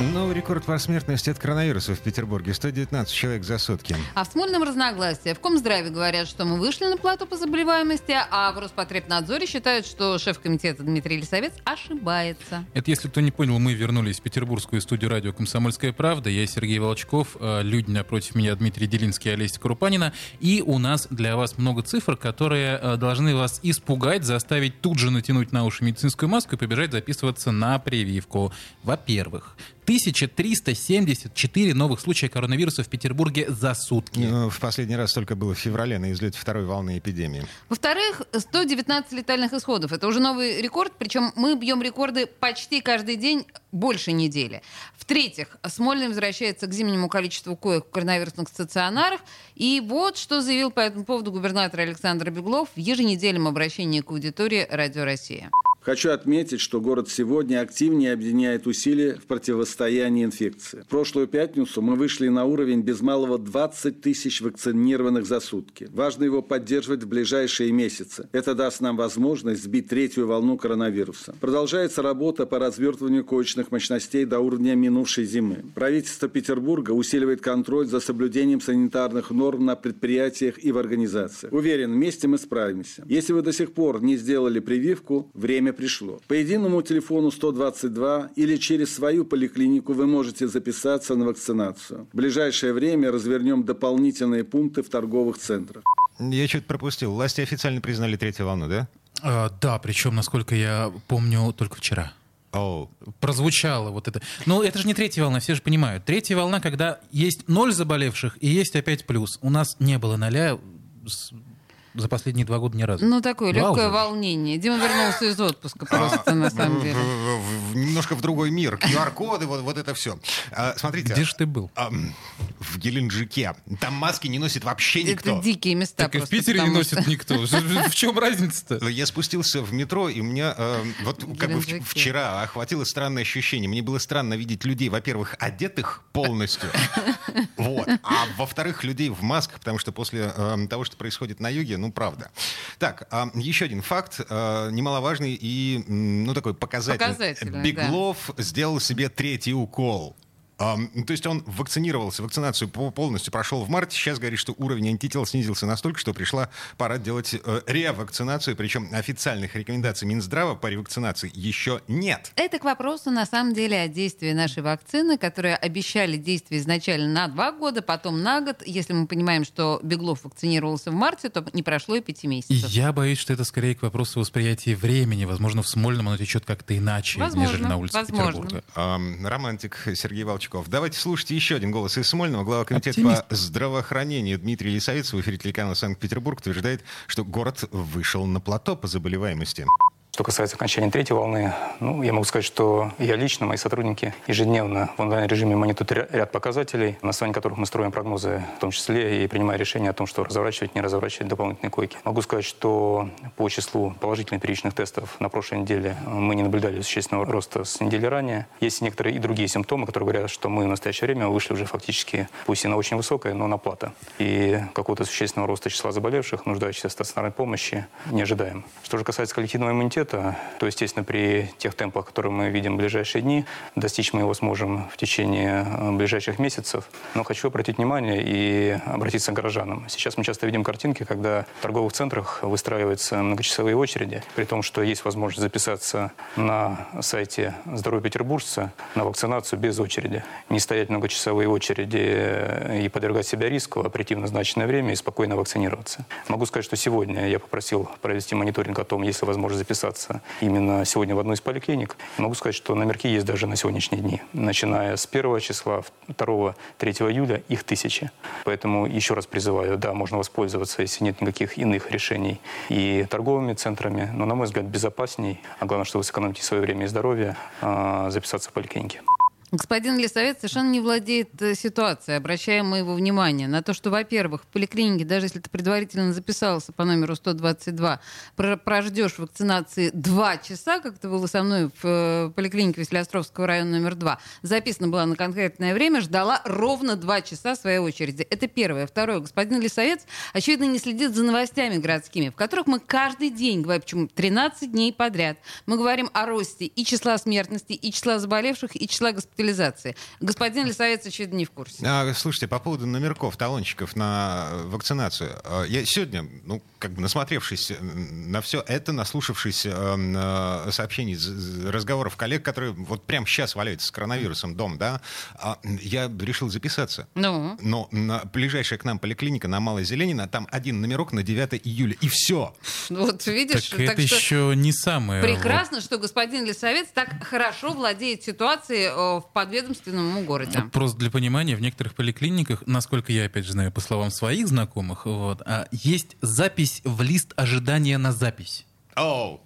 Новый рекорд по смертности от коронавируса в Петербурге. 119 человек за сутки. А в Смольном разногласия. В Комздраве говорят, что мы вышли на плату по заболеваемости, а в Роспотребнадзоре считают, что шеф комитета Дмитрий Лисовец ошибается. Это, если кто не понял, мы вернулись в петербургскую студию радио «Комсомольская правда». Я Сергей Волчков, э, люди напротив меня Дмитрий Делинский и Олеся Крупанина. И у нас для вас много цифр, которые э, должны вас испугать, заставить тут же натянуть на уши медицинскую маску и побежать записываться на прививку. Во-первых, 1374 новых случая коронавируса в Петербурге за сутки. Ну, в последний раз только было в феврале на излете второй волны эпидемии. Во-вторых, 119 летальных исходов. Это уже новый рекорд, причем мы бьем рекорды почти каждый день больше недели. В-третьих, Смольный возвращается к зимнему количеству коек в коронавирусных стационарах. И вот что заявил по этому поводу губернатор Александр Беглов в еженедельном обращении к аудитории «Радио Россия». Хочу отметить, что город сегодня активнее объединяет усилия в противостоянии инфекции. В прошлую пятницу мы вышли на уровень без малого 20 тысяч вакцинированных за сутки. Важно его поддерживать в ближайшие месяцы. Это даст нам возможность сбить третью волну коронавируса. Продолжается работа по развертыванию коечных мощностей до уровня минувшей зимы. Правительство Петербурга усиливает контроль за соблюдением санитарных норм на предприятиях и в организациях. Уверен, вместе мы справимся. Если вы до сих пор не сделали прививку, время пришло. По единому телефону 122 или через свою поликлинику вы можете записаться на вакцинацию. В ближайшее время развернем дополнительные пункты в торговых центрах. Я что-то пропустил. Власти официально признали третью волну, да? А, да, причем, насколько я помню, только вчера. Oh. Прозвучало вот это. Но это же не третья волна, все же понимают. Третья волна, когда есть ноль заболевших и есть опять плюс. У нас не было ноля за последние два года ни разу. Ну, такое Вау легкое же. волнение. Дима вернулся из отпуска просто, на самом деле. Немножко в другой мир. QR-коды, вот, вот это все. смотрите. Где ж ты был? а, в Геленджике. Там маски не носит вообще никто. Это дикие места Так и в Питере не носит никто. В чем разница-то? Я спустился в метро, и у меня э, вот как бы вчера охватило странное ощущение. Мне было странно видеть людей, во-первых, одетых полностью, вот, а во-вторых, людей в масках, потому что после того, что происходит на юге, ну правда. Так, а, еще один факт, э, немаловажный и ну такой показательный. Показательный, Беглов сделал себе третий укол. Ну, то есть он вакцинировался, вакцинацию по- полностью прошел в марте. Сейчас говорит, что уровень антител снизился настолько, что пришла пора делать э, ревакцинацию. Причем официальных рекомендаций Минздрава по ревакцинации еще нет. Это к вопросу, на самом деле, о действии нашей вакцины, которые обещали действие изначально на два года, потом на год. Если мы понимаем, что Беглов вакцинировался в марте, то не прошло и пяти месяцев. я боюсь, что это скорее к вопросу восприятия времени. Возможно, в Смольном оно течет как-то иначе, Возможно, нежели на улице возможно. Петербурга. Романтик Сергей Волчков. Давайте слушайте еще один голос из Смольного. Глава комитета Оптимист. по здравоохранению Дмитрий Лисовец в эфире телеканала Санкт-Петербург утверждает, что город вышел на плато по заболеваемости. Что касается окончания третьей волны, ну, я могу сказать, что я лично, мои сотрудники ежедневно в онлайн-режиме мониторят ря- ряд показателей, на основании которых мы строим прогнозы, в том числе и принимая решение о том, что разворачивать, не разворачивать дополнительные койки. Могу сказать, что по числу положительных первичных тестов на прошлой неделе э, мы не наблюдали существенного роста с недели ранее. Есть некоторые и другие симптомы, которые говорят, что мы в настоящее время вышли уже фактически, пусть и на очень высокое, но на плата. И какого-то существенного роста числа заболевших, нуждающихся в стационарной помощи, не ожидаем. Что же касается коллективного иммунитета, то, естественно, при тех темпах, которые мы видим в ближайшие дни, достичь мы его сможем в течение э, ближайших месяцев. Но хочу обратить внимание и обратиться к горожанам. Сейчас мы часто видим картинки, когда в торговых центрах выстраиваются многочасовые очереди, при том, что есть возможность записаться на сайте «Здоровье Петербуржца» на вакцинацию без очереди. Не стоять многочасовые очереди э, и подвергать себя риску, а прийти в назначенное время и спокойно вакцинироваться. Могу сказать, что сегодня я попросил провести мониторинг о том, есть ли возможность записаться именно сегодня в одну из поликлиник. Могу сказать, что номерки есть даже на сегодняшние дни. Начиная с 1 числа, 2, 3 июля их тысячи. Поэтому еще раз призываю, да, можно воспользоваться, если нет никаких иных решений, и торговыми центрами, но, на мой взгляд, безопасней, а главное, что вы сэкономите свое время и здоровье, а, записаться в поликлинике. Господин Лисовец совершенно не владеет э, ситуацией. Обращаем мы его внимание на то, что, во-первых, в поликлинике, даже если ты предварительно записался по номеру 122, прождешь вакцинации 2 часа, как это было со мной в э, поликлинике Василиостровского района номер 2, записано было на конкретное время, ждала ровно 2 часа своей очереди. Это первое. Второе. Господин Лисовец, очевидно, не следит за новостями городскими, в которых мы каждый день, говорим, почему 13 дней подряд, мы говорим о росте и числа смертности, и числа заболевших, и числа госпитализации госпитализации. Господин Лисовец, очевидно, не в курсе. А, слушайте, по поводу номерков, талончиков на вакцинацию. А, я сегодня, ну, как бы насмотревшись на все это, наслушавшись э, сообщений, разговоров коллег, которые вот прямо сейчас валяются с коронавирусом дом, да, а, я решил записаться. Ну? Но на ближайшая к нам поликлиника на Малой Зеленина, там один номерок на 9 июля, и все. Вот видишь, так, так это еще не самое. Прекрасно, вот. что господин Лисовец так хорошо владеет ситуацией э, в подведомственном ему городе. Просто для понимания, в некоторых поликлиниках, насколько я опять же знаю по словам своих знакомых, вот, а, есть запись в лист ожидания на запись. Оу.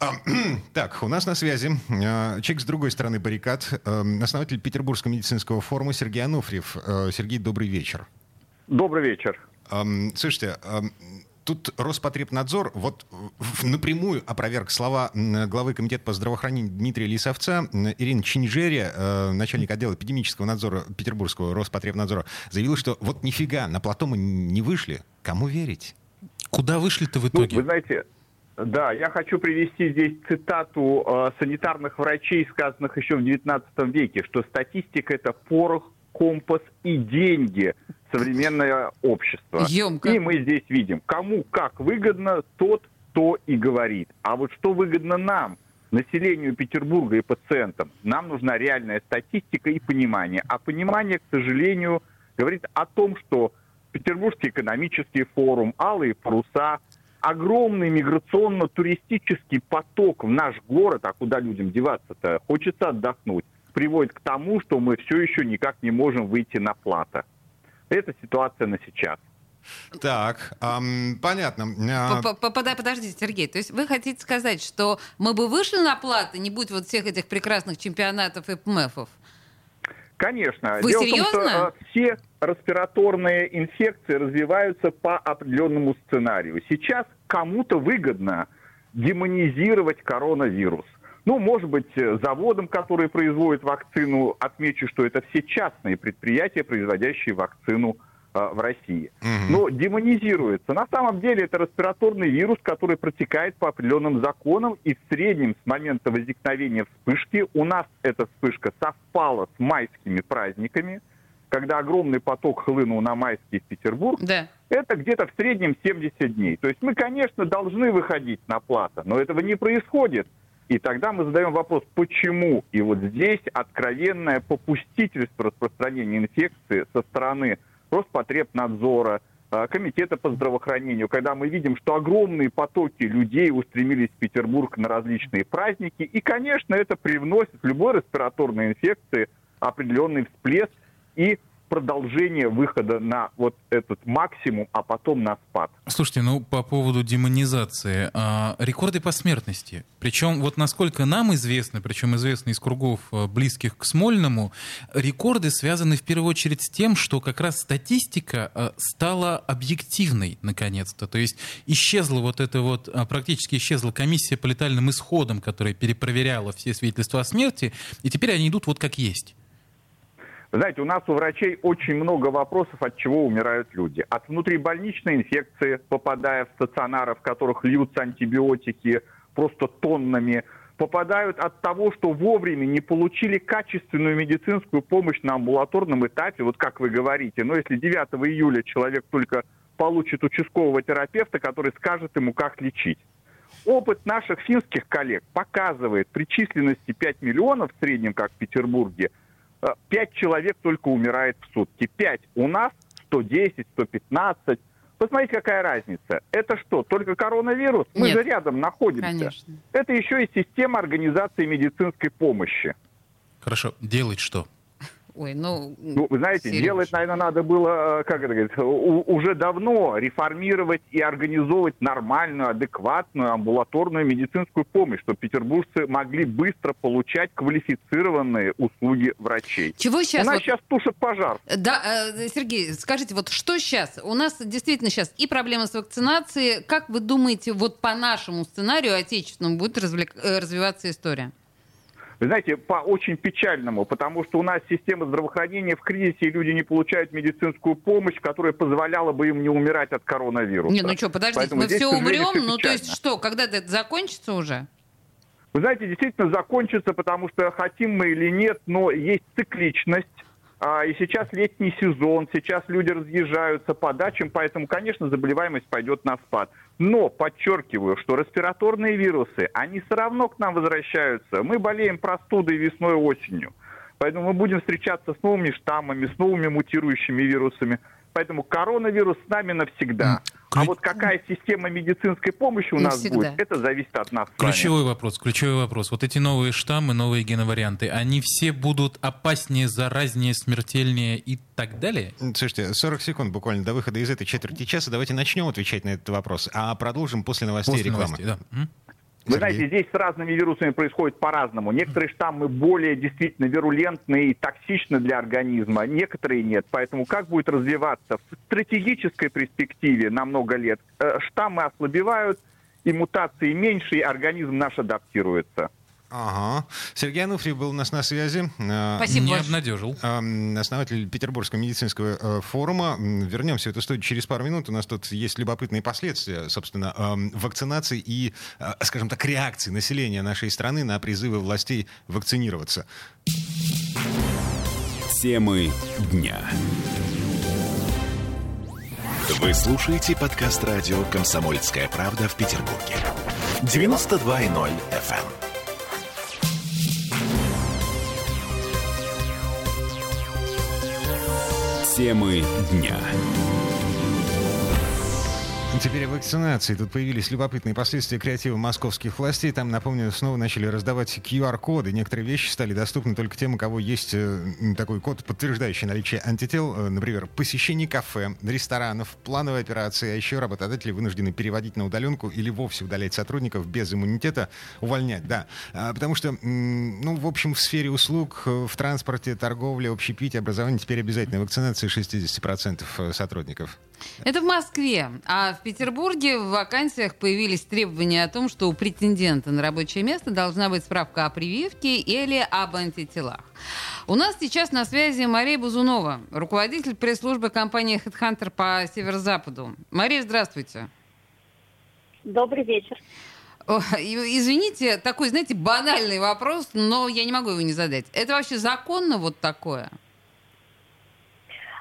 Oh. Так, у нас на связи а, человек с другой стороны баррикад, эм, основатель Петербургского медицинского форума Сергей Ануфриев. Э, Сергей, добрый вечер. Добрый вечер. Эм, слушайте, эм, тут Роспотребнадзор вот напрямую опроверг слова главы Комитета по здравоохранению Дмитрия Лисовца. Ирина Чинжерия, э, начальник отдела эпидемического надзора Петербургского Роспотребнадзора, заявила, что вот нифига, на плато мы не вышли. Кому верить? Куда вышли-то в итоге? Ну, вы знаете, да, я хочу привести здесь цитату э, санитарных врачей, сказанных еще в XIX веке, что статистика – это порох, компас и деньги современное общество. Емко. И мы здесь видим, кому как выгодно, тот то и говорит. А вот что выгодно нам, населению Петербурга и пациентам, нам нужна реальная статистика и понимание. А понимание, к сожалению, говорит о том, что Петербургский экономический форум, алые паруса, огромный миграционно-туристический поток в наш город, а куда людям деваться-то, хочется отдохнуть, приводит к тому, что мы все еще никак не можем выйти на плата. Это ситуация на сейчас. Так, эм, понятно. А, подождите, Сергей, то есть вы хотите сказать, что мы бы вышли на платы, не будь вот всех этих прекрасных чемпионатов и ПМФов? Конечно. Вы Дело серьезно? В том, что, э, все респираторные инфекции развиваются по определенному сценарию. Сейчас кому-то выгодно демонизировать коронавирус. Ну, может быть, э, заводам, которые производят вакцину, отмечу, что это все частные предприятия, производящие вакцину Э, в России. Но демонизируется. На самом деле это респираторный вирус, который протекает по определенным законам, и в среднем с момента возникновения вспышки у нас эта вспышка совпала с майскими праздниками, когда огромный поток хлынул на майский в Петербург, да. это где-то в среднем 70 дней. То есть мы, конечно, должны выходить на плата, но этого не происходит. И тогда мы задаем вопрос, почему? И вот здесь откровенное попустительство распространения инфекции со стороны Роспотребнадзора, э, Комитета по здравоохранению, когда мы видим, что огромные потоки людей устремились в Петербург на различные праздники. И, конечно, это привносит любой респираторной инфекции определенный всплеск и продолжение выхода на вот этот максимум, а потом на спад. Слушайте, ну по поводу демонизации. А, рекорды по смертности. Причем вот насколько нам известно, причем известно из кругов а, близких к Смольному, рекорды связаны в первую очередь с тем, что как раз статистика а, стала объективной наконец-то. То есть исчезла вот эта вот, а, практически исчезла комиссия по летальным исходам, которая перепроверяла все свидетельства о смерти, и теперь они идут вот как есть. Знаете, у нас у врачей очень много вопросов, от чего умирают люди. От внутрибольничной инфекции, попадая в стационары, в которых льются антибиотики просто тоннами, попадают от того, что вовремя не получили качественную медицинскую помощь на амбулаторном этапе, вот как вы говорите. Но если 9 июля человек только получит участкового терапевта, который скажет ему, как лечить. Опыт наших финских коллег показывает при численности 5 миллионов в среднем, как в Петербурге – 5 человек только умирает в сутки. 5 у нас, 110, 115. Посмотрите, какая разница. Это что, только коронавирус? Мы Нет. же рядом находимся. Конечно. Это еще и система организации медицинской помощи. Хорошо, делать что? Ой, ну... Ну, вы знаете, Сереж. делать, наверное, надо было, э, как это говорится, уже давно реформировать и организовывать нормальную, адекватную амбулаторную медицинскую помощь, чтобы петербуржцы могли быстро получать квалифицированные услуги врачей. Чего сейчас? У нас вот- сейчас тушат пожар. Да, э, Сергей, скажите, вот что сейчас? У нас действительно сейчас и проблема с вакцинацией. Как вы думаете, вот по нашему сценарию отечественному будет развлек- э, развиваться история? Вы знаете, по очень печальному, потому что у нас система здравоохранения в кризисе, и люди не получают медицинскую помощь, которая позволяла бы им не умирать от коронавируса. Не, ну что, подождите, Поэтому мы здесь, все умрем, всё ну то есть что, когда-то это закончится уже? Вы знаете, действительно закончится, потому что хотим мы или нет, но есть цикличность. А, И сейчас летний сезон, сейчас люди разъезжаются по дачам, поэтому, конечно, заболеваемость пойдет на спад. Но подчеркиваю, что респираторные вирусы, они все равно к нам возвращаются. Мы болеем простудой весной и осенью. Поэтому мы будем встречаться с новыми штаммами, с новыми мутирующими вирусами. Поэтому коронавирус с нами навсегда. А ключ- вот какая система медицинской помощи у нас Навсегда. будет, это зависит от нас. Ключевой вопрос, ключевой вопрос. Вот эти новые штаммы, новые геноварианты, они все будут опаснее, заразнее, смертельнее и так далее? Слушайте, 40 секунд буквально до выхода из этой четверти часа. Давайте начнем отвечать на этот вопрос, а продолжим после новостей и После рекламы. новостей, да. Вы Сергей? знаете, здесь с разными вирусами происходит по-разному. Некоторые штаммы более действительно вирулентны и токсичны для организма, некоторые нет. Поэтому как будет развиваться в стратегической перспективе на много лет? Э, Штаммы ослабевают, и мутации меньше, и организм наш адаптируется. Ага. Сергей Ануфриев был у нас на связи. Э, Спасибо Не большое. эм, обнадежил. основатель Петербургского медицинского э, форума. Вернемся в эту студию через пару минут. У нас тут есть любопытные последствия, собственно, эм, вакцинации и, э, скажем так, реакции населения нашей страны на призывы властей вакцинироваться. Темы дня. Вы слушаете подкаст радио «Комсомольская правда» в Петербурге. 92.0 FM. Темы дня. Теперь о вакцинации. Тут появились любопытные последствия креатива московских властей. Там, напомню, снова начали раздавать QR-коды. Некоторые вещи стали доступны только тем, у кого есть э, такой код, подтверждающий наличие антител. Э, Например, посещение кафе, ресторанов, плановые операции. А еще работодатели вынуждены переводить на удаленку или вовсе удалять сотрудников без иммунитета, увольнять, да. А, Потому что, ну, в общем, в сфере услуг, э, в транспорте, торговле, общепите, образовании теперь обязательно вакцинация 60% сотрудников. Это в Москве. А в Петербурге в вакансиях появились требования о том, что у претендента на рабочее место должна быть справка о прививке или об антителах. У нас сейчас на связи Мария Бузунова, руководитель пресс-службы компании HeadHunter по Северо-Западу. Мария, здравствуйте. Добрый вечер. Извините, такой, знаете, банальный вопрос, но я не могу его не задать. Это вообще законно вот такое?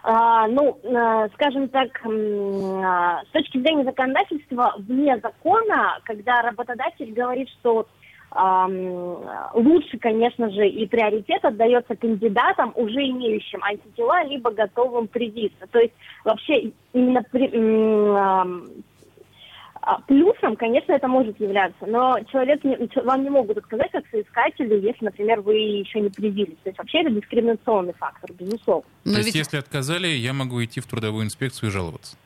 А, ну, э, скажем так, а, с точки зрения законодательства, вне закона, когда работодатель говорит, что ам, лучше, конечно же, и приоритет отдается кандидатам, уже имеющим антитела, либо готовым привиться. То есть вообще именно при- а, Плюсом, конечно, это может являться, но человек не- вам не могут отказать как соискателю, если, например, вы еще не привились. То есть вообще это дискриминационный фактор, безусловно. Но То есть, ведь- если отказали, я могу идти в трудовую инспекцию и жаловаться.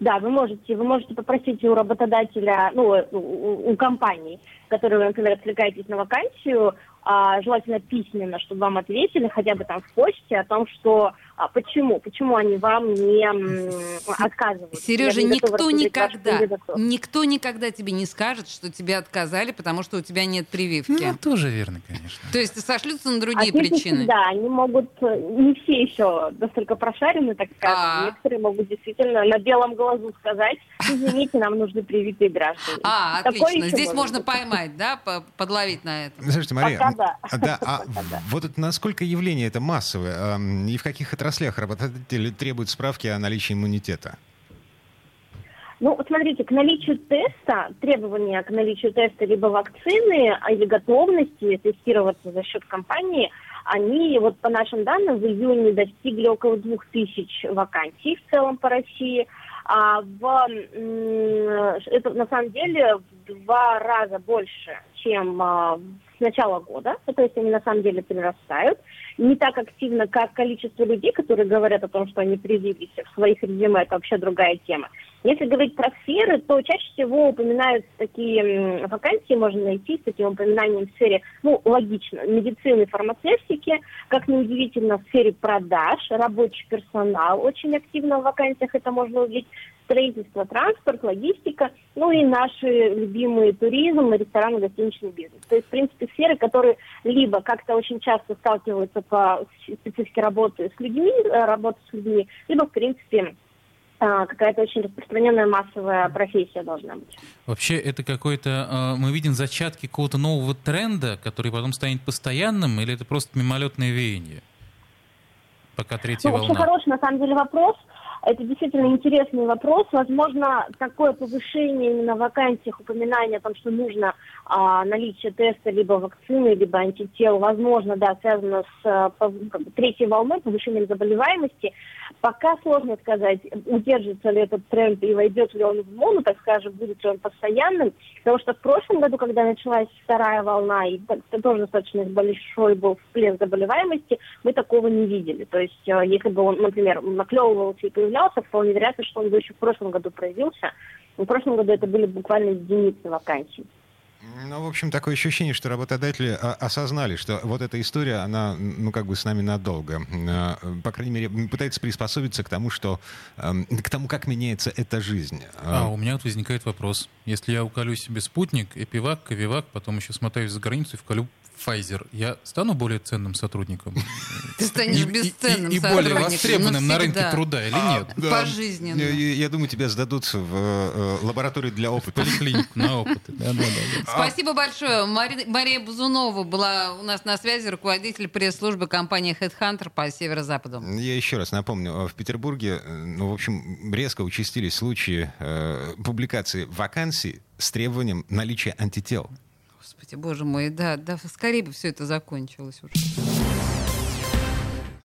Да, вы можете, вы можете попросить у работодателя, ну, у, у- компании, которой вы, например, откликаетесь на вакансию, а, желательно письменно, чтобы вам ответили хотя бы там в почте о том, что а, почему, почему они вам не м, отказывают. Сережа, не никто никогда, никто никогда тебе не скажет, что тебе отказали, потому что у тебя нет прививки. Ну, тоже верно, конечно. То есть сошлются на другие не причины. всегда. Они могут, не все еще настолько прошарены, так скажем. А. Некоторые могут действительно на белом глазу сказать, извините, нам нужны привитые граждане. А, отлично. Здесь можно поймать, да, по- подловить на это. Слушайте, Мария, Пока да. да, а да. вот это насколько явление это массовое, и в каких отраслях работодатели требуют справки о наличии иммунитета? Ну, смотрите, к наличию теста, требования к наличию теста либо вакцины а, или готовности тестироваться за счет компании, они, вот по нашим данным, в июне достигли около двух тысяч вакансий в целом по России. А в, это на самом деле в два раза больше, чем а, с начала года, ну, то есть они на самом деле прирастают. Не так активно, как количество людей, которые говорят о том, что они привились в своих резюме, это вообще другая тема. Если говорить про сферы, то чаще всего упоминают такие вакансии, можно найти с таким упоминанием в сфере, ну, логично, медицины, фармацевтики, как неудивительно, в сфере продаж, рабочий персонал очень активно в вакансиях это можно увидеть, строительство, транспорт, логистика, ну и наши любимые туризм, рестораны, гостиничный бизнес. То есть, в принципе, сферы, которые либо как-то очень часто сталкиваются по специфике работы с людьми, э, работы с людьми, либо, в принципе, а, какая-то очень распространенная массовая профессия должна быть. Вообще это какой-то, а, мы видим зачатки какого-то нового тренда, который потом станет постоянным, или это просто мимолетное веяние? Пока третья ну, волна. Вообще хороший, на самом деле, вопрос. Это действительно интересный вопрос. Возможно, такое повышение именно в вакансиях, упоминание о том, что нужно а, наличие теста либо вакцины, либо антител, возможно, да, связано с а, по, как бы, третьей волной, повышением заболеваемости. Пока сложно сказать, удержится ли этот тренд и войдет ли он в мону, так скажем, будет ли он постоянным. Потому что в прошлом году, когда началась вторая волна, и это тоже достаточно большой был всплеск заболеваемости, мы такого не видели. То есть, э, если бы он, например, наклевывался и появлялся, вполне вероятно, что он бы еще в прошлом году проявился. В прошлом году это были буквально единицы вакансий. Ну, в общем, такое ощущение, что работодатели а, осознали, что вот эта история, она, ну, как бы с нами надолго. А, по крайней мере, пытается приспособиться к тому, что, к тому, как меняется эта жизнь. А, у меня вот возникает вопрос. Если я уколю себе спутник, эпивак, ковивак, потом еще смотаюсь за границу и вколю Pfizer, я стану более ценным сотрудником? Ты станешь бесценным и, более востребованным на рынке труда или нет? А, Пожизненно. Я, думаю, тебя сдадут в э, лабораторию для опыта. Поликлинику на опыты. Да. Спасибо большое. Мария, Бузунова была у нас на связи, руководитель пресс-службы компании HeadHunter по северо-западу. Я еще раз напомню, в Петербурге, э, ну, в общем, резко участились случаи э, публикации вакансий с требованием наличия антител. Господи, боже мой, да, да, скорее бы все это закончилось уже.